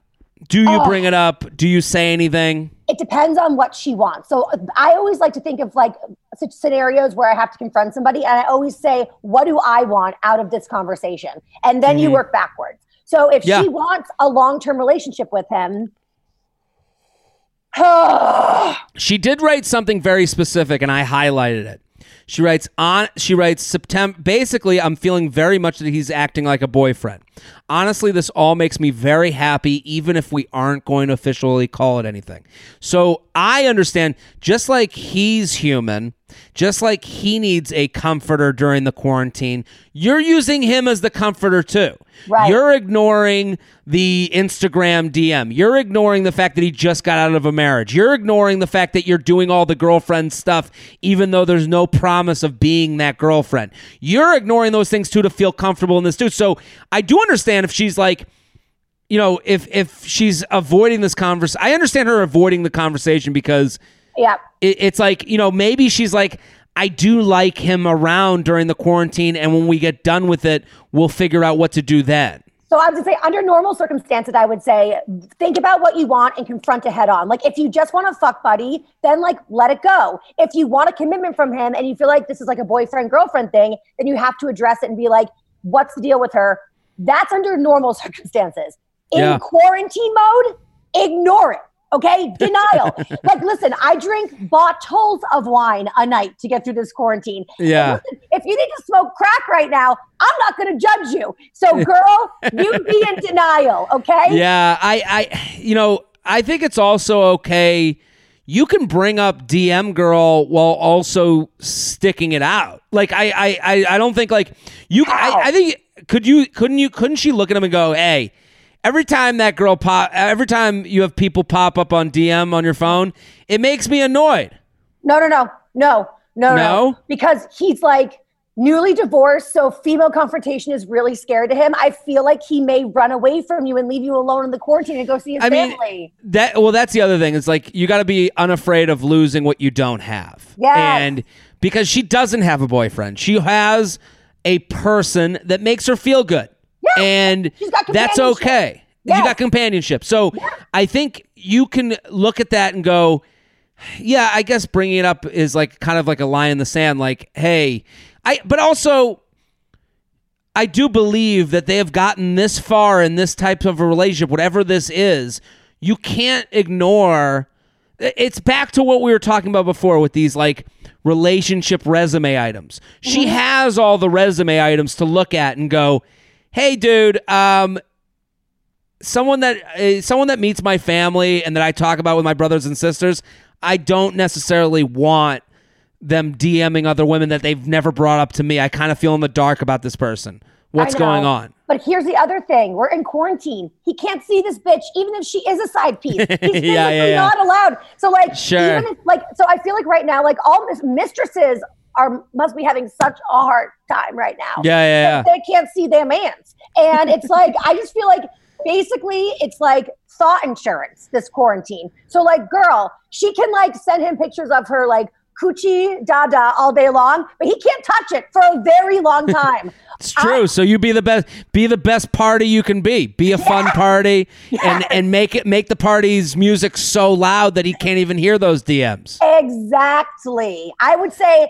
Do you Oh. bring it up? Do you say anything? it depends on what she wants. So I always like to think of like such scenarios where I have to confront somebody, and I always say, "What do I want out of this conversation?" And then you Mhm. work backwards. So if Yeah. she wants a long term relationship with him, [sighs] She did write something very specific, and I highlighted it. She writes on. She writes September. Basically, I'm feeling very much that he's acting like a boyfriend. Honestly, this all makes me very happy, even if we aren't going to officially call it anything. So I understand. Just like he's human, just like he needs a comforter during the quarantine, you're using him as the comforter too. Right. You're ignoring the Instagram DM. You're ignoring the fact that he just got out of a marriage. You're ignoring the fact that you're doing all the girlfriend stuff, even though there's no promise of being that girlfriend. You're ignoring those things too to feel comfortable in this too. So I do understand if she's like, you know, if if she's avoiding this conversation. I understand her avoiding the conversation because yeah, it, it's like you know maybe she's like i do like him around during the quarantine and when we get done with it we'll figure out what to do then So I would say, under normal circumstances, I would say, think about what you want and confront it head on. Like, if you just want a fuck buddy, then like let it go. If you want a commitment from him and you feel like this is like a boyfriend girlfriend thing, then you have to address it and be like, what's the deal with her? That's under normal [laughs] circumstances. In Yeah. quarantine mode, ignore it. Okay, denial. [laughs] like, listen, I drink bottles of wine a night to get through this quarantine. Yeah. Listen, if you need to smoke crack right now, I'm not going to judge you. So, [laughs] girl, you be in denial, okay? yeah i i you know i think it's also okay you can bring up dm girl while also sticking it out like i i i, I don't think like you I, I think could you couldn't you couldn't she look at him and go hey Every time that girl pop, every time you have people pop up on DM on your phone, it makes me annoyed. No, no, no, no, no, No? Because he's like newly divorced, so female confrontation is really scary to him. I feel like he may run away from you and leave you alone in the quarantine and go see his I mean. That well, that's the other thing. It's like you got to be unafraid of losing what you don't have. Yes. And because she doesn't have a boyfriend, she has a person that makes her feel good. Yeah. And that's okay. You got companionship. So I think you can look at that and go, yeah, I guess bringing it up is like kind of like a line in the sand. Like, hey, I. But also, I do believe that they have gotten this far in this type of a relationship, whatever this is. You can't ignore. It's back to what we were talking about before with these like relationship resume items. She has all the resume items to look at and go, "Hey, dude, um, someone that uh, someone that meets my family and that I talk about with my brothers and sisters, I don't necessarily want them DMing other women that they've never brought up to me. I kind of feel in the dark about this person. What's going on? But here's the other thing: we're in quarantine. He can't see this bitch, even if she is a side piece. [laughs] He's physically Yeah, yeah, yeah. not allowed. So, like, Sure. even if, like, so I feel like right now, like, all mis- mistresses are must be having such a hard time right now. Yeah, yeah, yeah. They can't see their mans, and it's like I just feel like basically it's like thought insurance this quarantine. So, like, girl, she can like send him pictures of her like coochie dada all day long, but he can't touch it for a very long [laughs] time. It's true. so you be the best be the best party you can be. Be a fun party [laughs] and and make it make the party's music so loud that he can't even hear those DMs. Exactly. I would say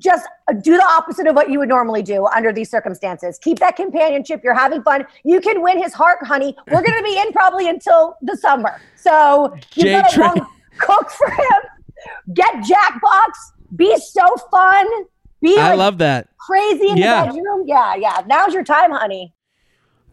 just do the opposite of what you would normally do under these circumstances. Keep that companionship. You're having fun. You can win his heart, honey. We're going to be in probably until the summer. So you Train. cook for him. Get Jackbox. Be so fun. Be I like love that. crazy in Yeah. the bedroom. Yeah, yeah. Now's your time, honey.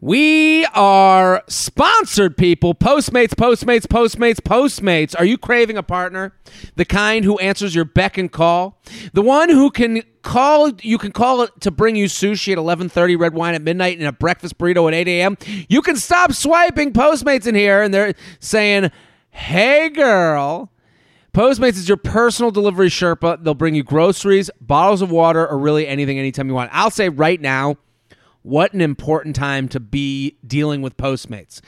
We are sponsored people. Postmates, Postmates, Postmates, Postmates. Are you craving a partner? The kind who answers your beck and call? The one who can call you can call it to bring you sushi at 11:30, red wine at midnight and a breakfast burrito at 8 a.m. You can stop swiping Postmates in here and they're saying, "Hey girl, Postmates is your personal delivery Sherpa. They'll bring you groceries, bottles of water, or really anything anytime you want. I'll say right now, what an important time to be dealing with Postmates.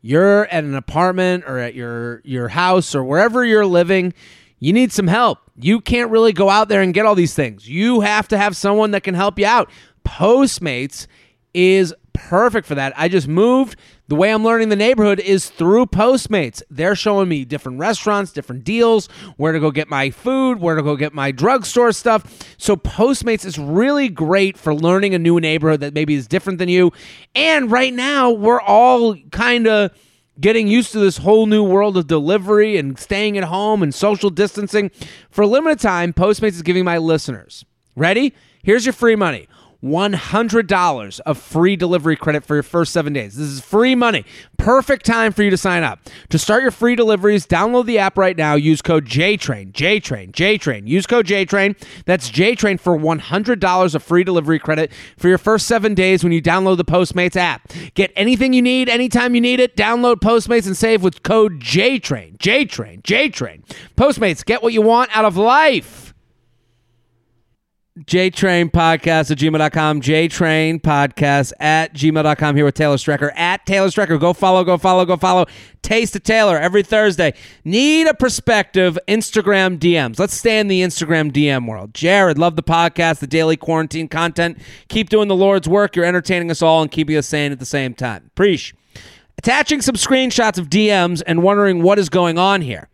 You're at an apartment or at your your house or wherever you're living, you need some help. You can't really go out there and get all these things. You have to have someone that can help you out. Postmates is perfect for that. I just moved. The way I'm learning the neighborhood is through Postmates. They're showing me different restaurants, different deals, where to go get my food, where to go get my drugstore stuff. So Postmates is really great for learning a new neighborhood that maybe is different than you. And right now, we're all kind of getting used to this whole new world of delivery and staying at home and social distancing. For a limited time, Postmates is giving my listeners, ready? Here's your free money. $100 of free delivery credit for your first seven days. This is free money. Perfect time for you to sign up. To start your free deliveries, download the app right now. Use code JTRAIN, JTRAIN, JTRAIN. Use code JTRAIN. That's JTRAIN for $100 of free delivery credit for your first seven days when you download the Postmates app. Get anything you need anytime you need it. Download Postmates and save with code JTRAIN, JTRAIN, JTRAIN. Postmates, get what you want out of life. JTrain Podcast at gmail.com. JTrain Podcast at gmail.com. Here with Taylor Strecker at Taylor Strecker. Go follow, go follow, go follow. Taste of Taylor every Thursday. Need a perspective? Instagram DMs. Let's stay in the Instagram DM world. Jared, love the podcast, the daily quarantine content. Keep doing the Lord's work. You're entertaining us all and keeping us sane at the same time. Preach. Attaching some screenshots of DMs and wondering what is going on here.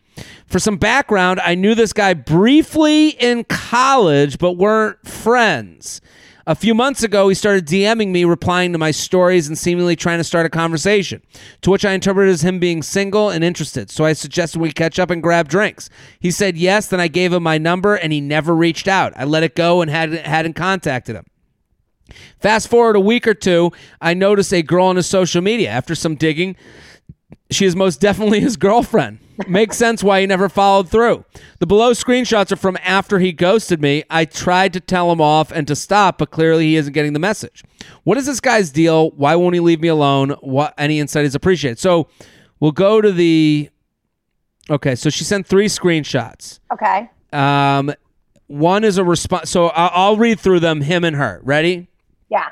For some background, I knew this guy briefly in college, but weren't friends. A few months ago, he started DMing me, replying to my stories and seemingly trying to start a conversation, to which I interpreted as him being single and interested. So I suggested we catch up and grab drinks. He said yes, then I gave him my number and he never reached out. I let it go and hadn't, hadn't contacted him. Fast forward a week or two, I noticed a girl on his social media. After some digging, she is most definitely his girlfriend. Makes sense why he never followed through. The below screenshots are from after he ghosted me. I tried to tell him off and to stop, but clearly he isn't getting the message. What is this guy's deal? Why won't he leave me alone? What any insight is appreciated. So we'll go to the Okay, so she sent three screenshots. Okay. Um one is a response so I'll, I'll read through them him and her. Ready? Yeah.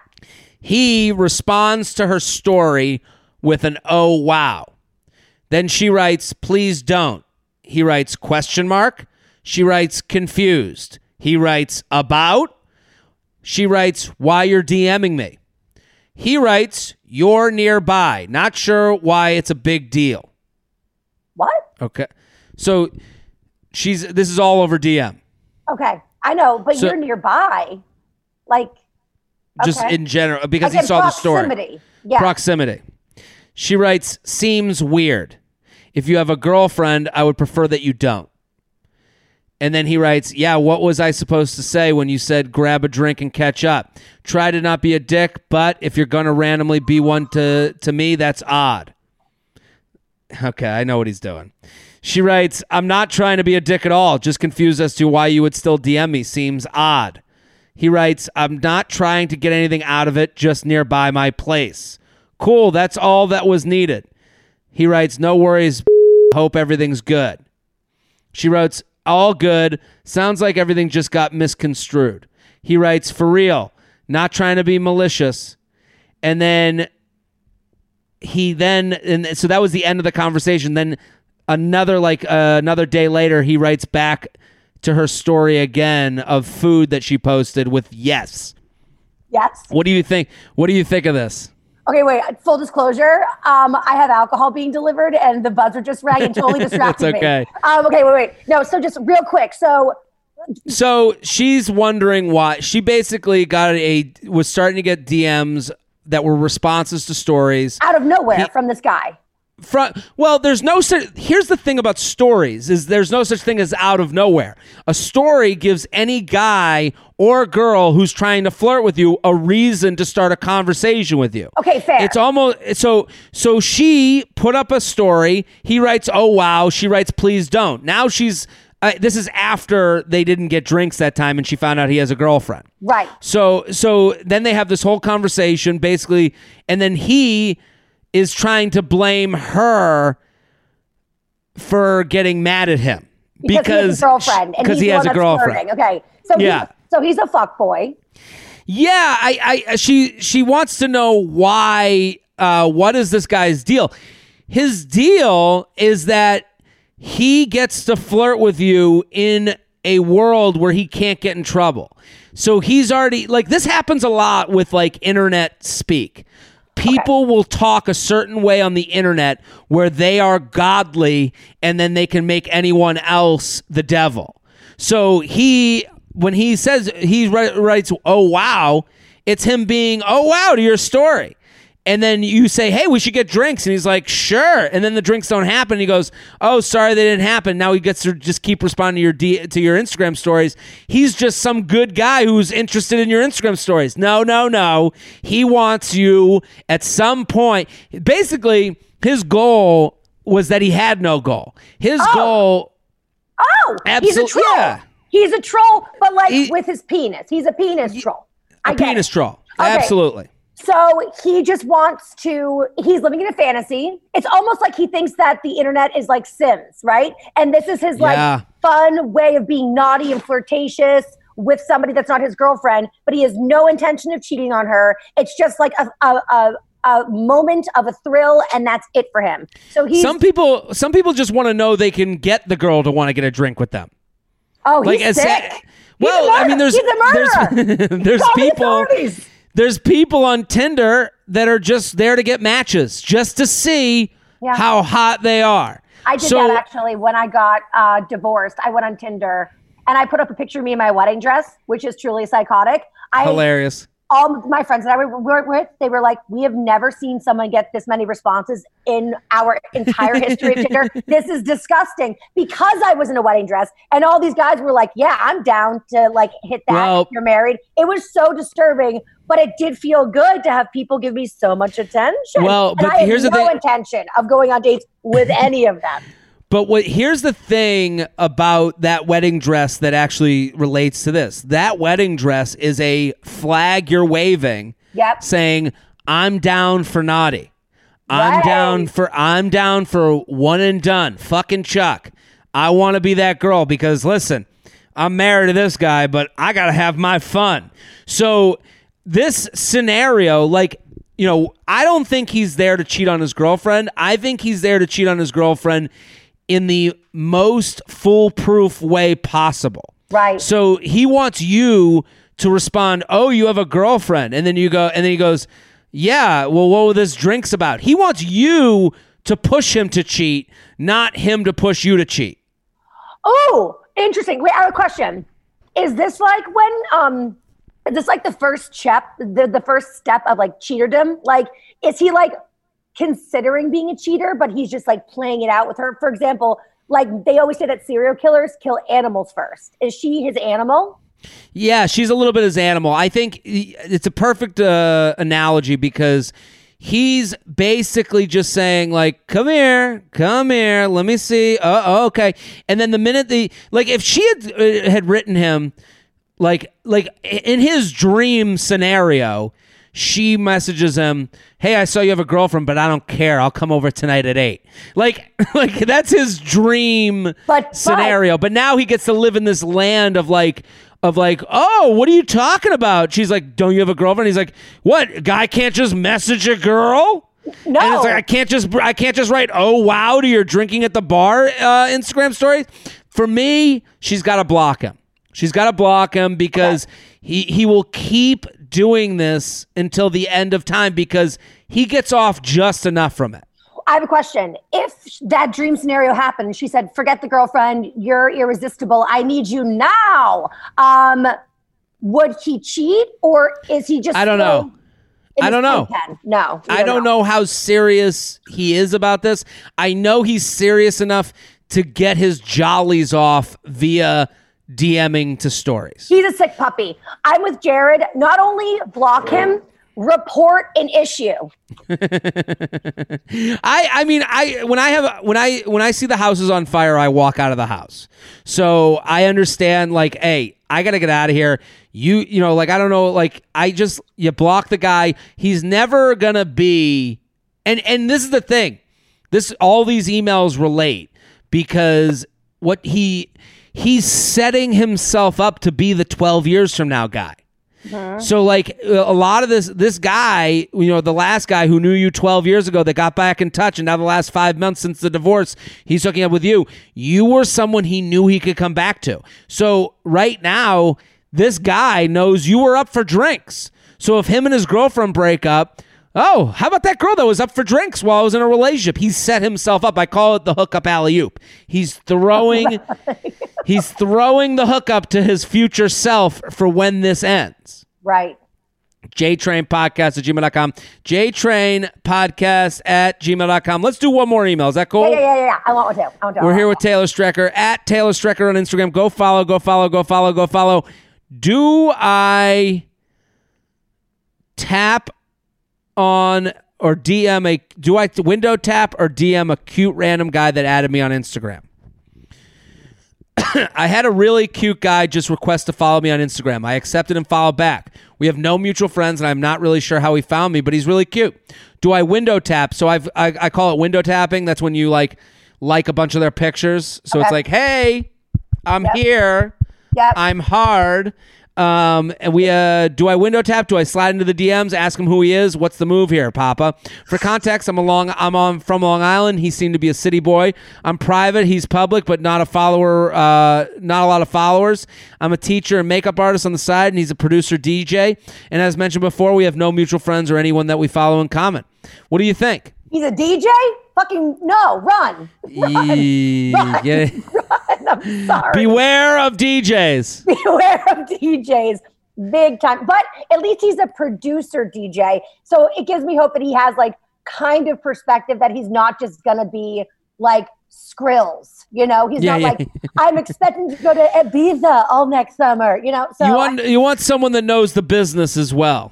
He responds to her story with an oh wow. Then she writes, please don't. He writes, question mark. She writes, confused. He writes, about. She writes, why you're DMing me. He writes, you're nearby. Not sure why it's a big deal. What? Okay. So she's, this is all over DM. Okay. I know, but So- you're nearby. Like, Just Okay. in general, because he saw the story. proximity. Yeah. Proximity. She writes, seems weird. If you have a girlfriend, I would prefer that you don't. And then he writes, Yeah, what was I supposed to say when you said grab a drink and catch up? Try to not be a dick, but if you're going to randomly be one to, to me, that's odd. Okay, I know what he's doing. She writes, I'm not trying to be a dick at all, just confused as to why you would still DM me. Seems odd. He writes, I'm not trying to get anything out of it, just nearby my place. Cool, that's all that was needed. He writes, No worries, [laughs] hope everything's good. She writes, All good. Sounds like everything just got misconstrued. He writes, For real, not trying to be malicious. And then he then, and so that was the end of the conversation. Then another, like, uh, another day later, he writes back to her story again of food that she posted with yes. Yes. What do you think? What do you think of this? Okay, wait. Full disclosure. Um, I have alcohol being delivered, and the buzzer just rang and totally [laughs] distracted okay. me. Um, okay, wait, wait. No, so just real quick. So So she's wondering why she basically got a was starting to get DMs that were responses to stories out of nowhere He- from this guy. From well there's no such here's the thing about stories is there's no such thing as out of nowhere a story gives any guy or girl who's trying to flirt with you a reason to start a conversation with you Okay, fair. it's almost so so she put up a story he writes oh wow she writes please don't now she's uh, this is after they didn't get drinks that time and she found out he has a girlfriend right. so so then they have this whole conversation basically and then he is trying to blame her for getting mad at him. because, he has Because a girlfriend. and 'cause he's he has a girlfriend. flirting. Okay, so Yeah. he's, so he's a fuck boy. Yeah, I, I she she wants to know why uh what is this guy's deal? His deal is that he gets to flirt with you in a world where he can't get in trouble. So he's already like this happens a lot with like internet speak. People will talk a certain way on the internet where they are godly and then they can make anyone else the devil. So he, when he says he writes, "Oh wow," it's him being, "Oh wow" to your story, and then you say, "Hey, we should get drinks," and he's like, "Sure," and then the drinks don't happen. And he goes, "Oh, sorry, they didn't happen." Now he gets to just keep responding to your D- to your Instagram stories. He's just some good guy who's interested in your Instagram stories. No, no, no. He wants you at some point. Basically, his goal was that he had no goal. His oh. goal. Oh, he's a troll. yeah. He's a troll, but like He- with his penis. He's a penis troll. I A get penis troll. Okay. Absolutely. So he just wants to, he's living in a fantasy. It's almost like he thinks that the internet is like Sims, right? And this is his like Yeah. fun way of being naughty and flirtatious with somebody that's not his girlfriend, but he has no intention of cheating on her. It's just like a, a, a, a moment of a thrill, and that's it for him. So he's, Some people some people just want to know they can get the girl to want to get a drink with them. oh, Like he's as sick. well, I mean there's there's [laughs] there's people. There's people on Tinder that are just there to get matches, just to see Yeah. how hot they are. I did so, that actually when I got uh, divorced. I went on Tinder and I put up a picture of me in my wedding dress, which is truly psychotic. I Hilarious. All my friends that I were were with, they were like, "We have never seen someone get this many responses in our entire history of Tinder. [laughs] This is disgusting." Because I was in a wedding dress, and all these guys were like, "Yeah, I'm down to like hit that. Well- if you're married." It was so disturbing, but it did feel good to have people give me so much attention. Well, And but I had here's the no thing- intention of going on dates with any of them. But what here's the thing about that wedding dress that actually relates to this. That wedding dress is a flag you're waving Yep. saying, I'm down for naughty. I'm Right. down for I'm down for one and done. Fucking Chuck. I want to be that girl because listen, I'm married to this guy, but I gotta have my fun. So this scenario, like, you know, I don't think he's there to cheat on his girlfriend. I think he's there to cheat on his girlfriend in the most foolproof way possible. Right. So he wants you to respond, "Oh, you have a girlfriend," and then you go, and then he goes, "Yeah, well, what were this drinks about?" He wants you to push him to cheat, not him to push you to cheat. Oh, interesting. Wait, I have a question. Is this like when um is this like the first step the, the first step of like cheaterdom? Like is he like considering being a cheater, but he's just like playing it out with her? For example, like they always say that serial killers kill animals first. Is she his animal? Yeah, she's a little bit his animal. I think it's a perfect uh, analogy because he's basically just saying like, "Come here, come here, let me see." Oh, okay. And then the minute the like, if she had uh, had written him like like in his dream scenario, she messages him, "Hey, I saw you have a girlfriend, but I don't care. I'll come over tonight at 8." Like [laughs] like that's his dream But- scenario. But now he gets to live in this land of like of like, "Oh, what are you talking about?" She's like, "Don't you have a girlfriend?" He's like, "What? A guy can't just message a girl?" No. And it's like I can't just I can't just write oh wow to your drinking at the bar uh, Instagram stories. For me, she's got to block him. She's got to block him because he he will keep doing this until the end of time because he gets off just enough from it. I have a question. If that dream scenario happened, she said, "Forget the girlfriend. You're irresistible. I need you now." Um, would he cheat, or is he just? I don't know. I don't know. playpen? No, I don't know how serious he is about this. I know he's serious enough to get his jollies off via DMing to stories. He's a sick puppy. I'm with Jared. Not only block him, report an issue. [laughs] I I mean I when I have when I when I see the house is on fire I walk out of the house. So I understand like hey, I got to get out of here. You you know like I don't know like I just you block the guy. He's never going to be and and this is the thing. This all these emails relate because what he he's setting himself up to be the 12 years from now guy. Uh-huh. So like a lot of this this guy, you know, the last guy who knew you 12 years ago that got back in touch and now the last 5 months since the divorce, he's hooking up with you. You were someone he knew he could come back to. So right now, this guy knows you were up for drinks. So if him and his girlfriend break up, oh, how about that girl that was up for drinks while I was in a relationship? He set himself up. I call it the hookup alley oop. He's throwing [laughs] he's throwing the hookup to his future self for when this ends. Right. JTrain Podcast at gmail.com. JTrain Podcast at gmail.com. Let's do one more email. Is that cool? Yeah, yeah, yeah, yeah. I want one too. I want to. We're here with Taylor Strecker at Taylor Strecker on Instagram. Go follow, go follow, go follow, go follow. Do I tap on or DM a do I window tap or DM a cute random guy that added me on Instagram? [coughs] I had a really cute guy just request to follow me on Instagram. I accepted and followed back. We have no mutual friends, and I'm not really sure how he found me, but he's really cute. Do I window tap? So I've I, I call it window tapping. That's when you like like a bunch of their pictures. So it's like, hey, I'm here. Yep. I'm hard. Um, and we uh, do I window tap? Do I slide into the DMs? Ask him who he is. What's the move here, Papa? For context, I'm a long. I'm on from Long Island. He seemed to be a city boy. I'm private. He's public, but not a follower. Uh, not a lot of followers. I'm a teacher and makeup artist on the side, and he's a producer DJ. And as mentioned before, we have no mutual friends or anyone that we follow in common. What do you think? He's a DJ? Fucking no, [laughs] run. Ye- run, yeah. [laughs] run. [laughs] Sorry. Beware of DJs. [laughs] Beware of DJs. Big time. But at least he's a producer DJ. So it gives me hope that he has like kind of perspective that he's not just gonna be like skrills. You know, he's Yeah, not yeah. like I'm expecting to go to Ibiza all next summer, you know. So you want you want someone that knows the business as well.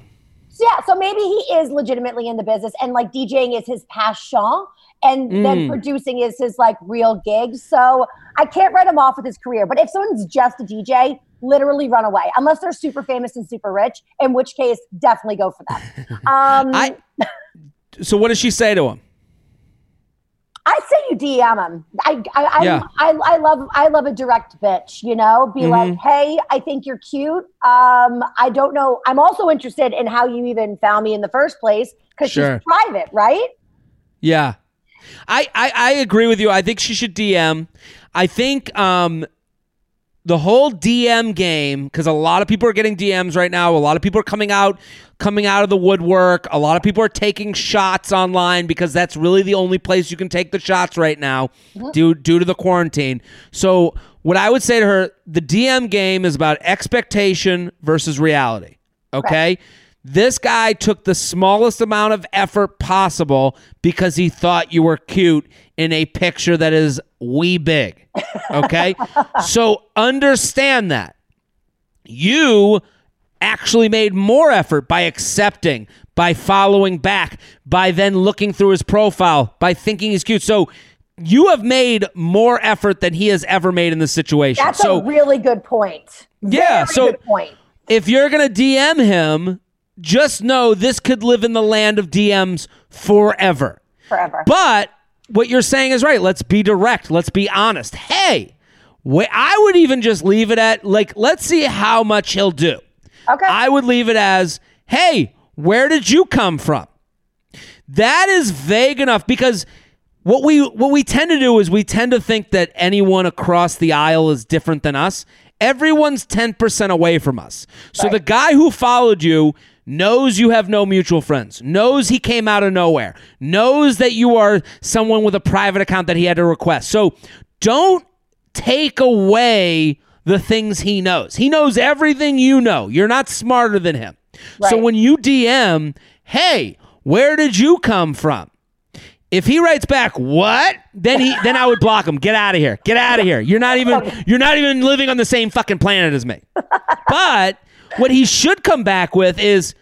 Yeah, so maybe he is legitimately in the business and like DJing is his passion and Mm. then producing is his like real gig. So I can't write him off with his career. But if someone's just a DJ, literally run away unless they're super famous and super rich, in which case definitely go for them. [laughs] Um, I. So what does she say to him? I say you DM him. I I, I, Yeah. I I love I love a direct bitch. You know, be Mm-hmm. like, hey, I think you're cute. Um, I don't know. I'm also interested in how you even found me in the first place because Sure. she's private, right? Yeah. I, I I agree with you. I think she should DM. I think um the whole DM game because a lot of people are getting DMs right now. A lot of people are coming out coming out of the woodwork. A lot of people are taking shots online because that's really the only place you can take the shots right now due due to the quarantine. So what I would say to her, the DM game is about expectation versus reality. Okay? This guy took the smallest amount of effort possible because he thought you were cute in a picture that is wee big. Okay? [laughs] so understand that. You actually made more effort by accepting, by following back, by then looking through his profile, by thinking he's cute. So you have made more effort than he has ever made in this situation. That's so a really good point. Yeah, Very so- good point. if you're going to DM him, just know this could live in the land of DMs forever. Forever. But what you're saying is right. Let's be direct. Let's be honest. Hey, wh- I would even just leave it at like, let's see how much he'll do. okay. I would leave it as, hey, where did you come from? That is vague enough because what we what we tend to do is we tend to think that anyone across the aisle is different than us. Everyone's 10% away from us. So the guy who followed you knows you have no mutual friends, knows he came out of nowhere, knows that you are someone with a private account that he had to request. So don't take away the things he knows. He knows everything you know. You're not smarter than him. So when you DM, hey, where did you come from? If he writes back, "What?" then he then I would block him. Get out of here. Get out of here. You're not even you're not even living on the same fucking planet as me. [laughs] But what he should come back with is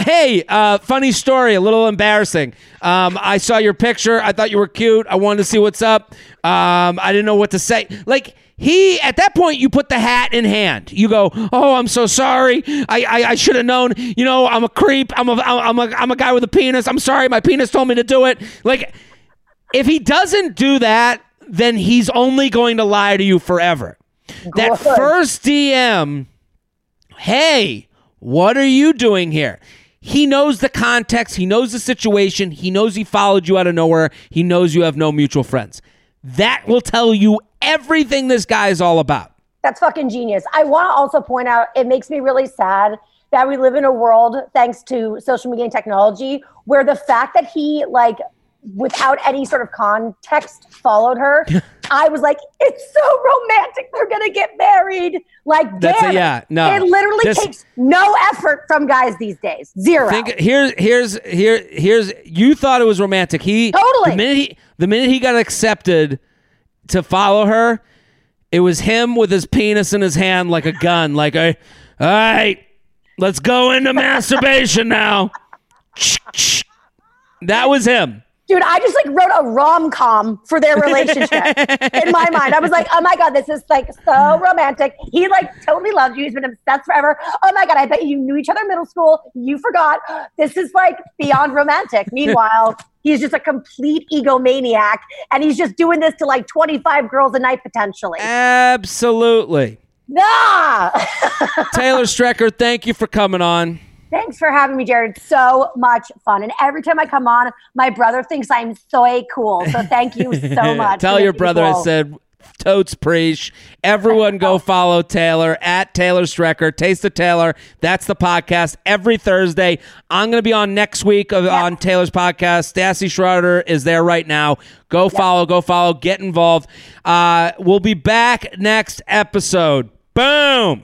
Hey, uh, funny story, a little embarrassing. Um, I saw your picture. I thought you were cute. I wanted to see what's up. Um, I didn't know what to say. Like he, at that point, you put the hat in hand. You go, "Oh, I'm so sorry. I, I, I should have known. You know, I'm a creep. I'm a, I'm a, I'm a guy with a penis. I'm sorry. My penis told me to do it." Like, if he doesn't do that, then he's only going to lie to you forever. That first DM, hey, what are you doing here? He knows the context, he knows the situation, he knows he followed you out of nowhere, he knows you have no mutual friends. That will tell you everything this guy is all about. That's fucking genius. I want to also point out it makes me really sad that we live in a world, thanks to social media and technology, where the fact that he, like, without any sort of context, followed her, [laughs] I was like, it's so romantic. They're going to get married. Like, That's a- damn. it. yeah, no. It literally This- takes no effort from guys these days. Zero. Think here's here's here here's you thought it was romantic. He Totally. the minute he the minute he got accepted to follow her, it was him with his penis in his hand like a gun, like a all right, let's go into masturbation now. [laughs] That was him. Dude, I just like wrote a rom com for their relationship in my mind. I was like, oh my God, this is like so romantic. He like totally loves you. He's been obsessed forever. Oh my God, I bet you knew each other in middle school. You forgot. This is like beyond romantic. Meanwhile, he's just a complete egomaniac and he's just doing this to like 25 girls a night potentially. Absolutely. Nah! [laughs] Taylor Strecker, thank you for coming on. Thanks for having me, Jared. So much fun. And every time I come on, my brother thinks I'm so cool. So thank you so [laughs] much. Tell your brother I said totes preach. Everyone go [laughs] follow Taylor at Taylor Strecker. Taste of Taylor. That's the podcast every Thursday. I'm going to be on next week of, on Taylor's podcast. Stassi Schroeder is there right now. Go follow, go follow, get involved. Uh, we'll be back next episode. Boom.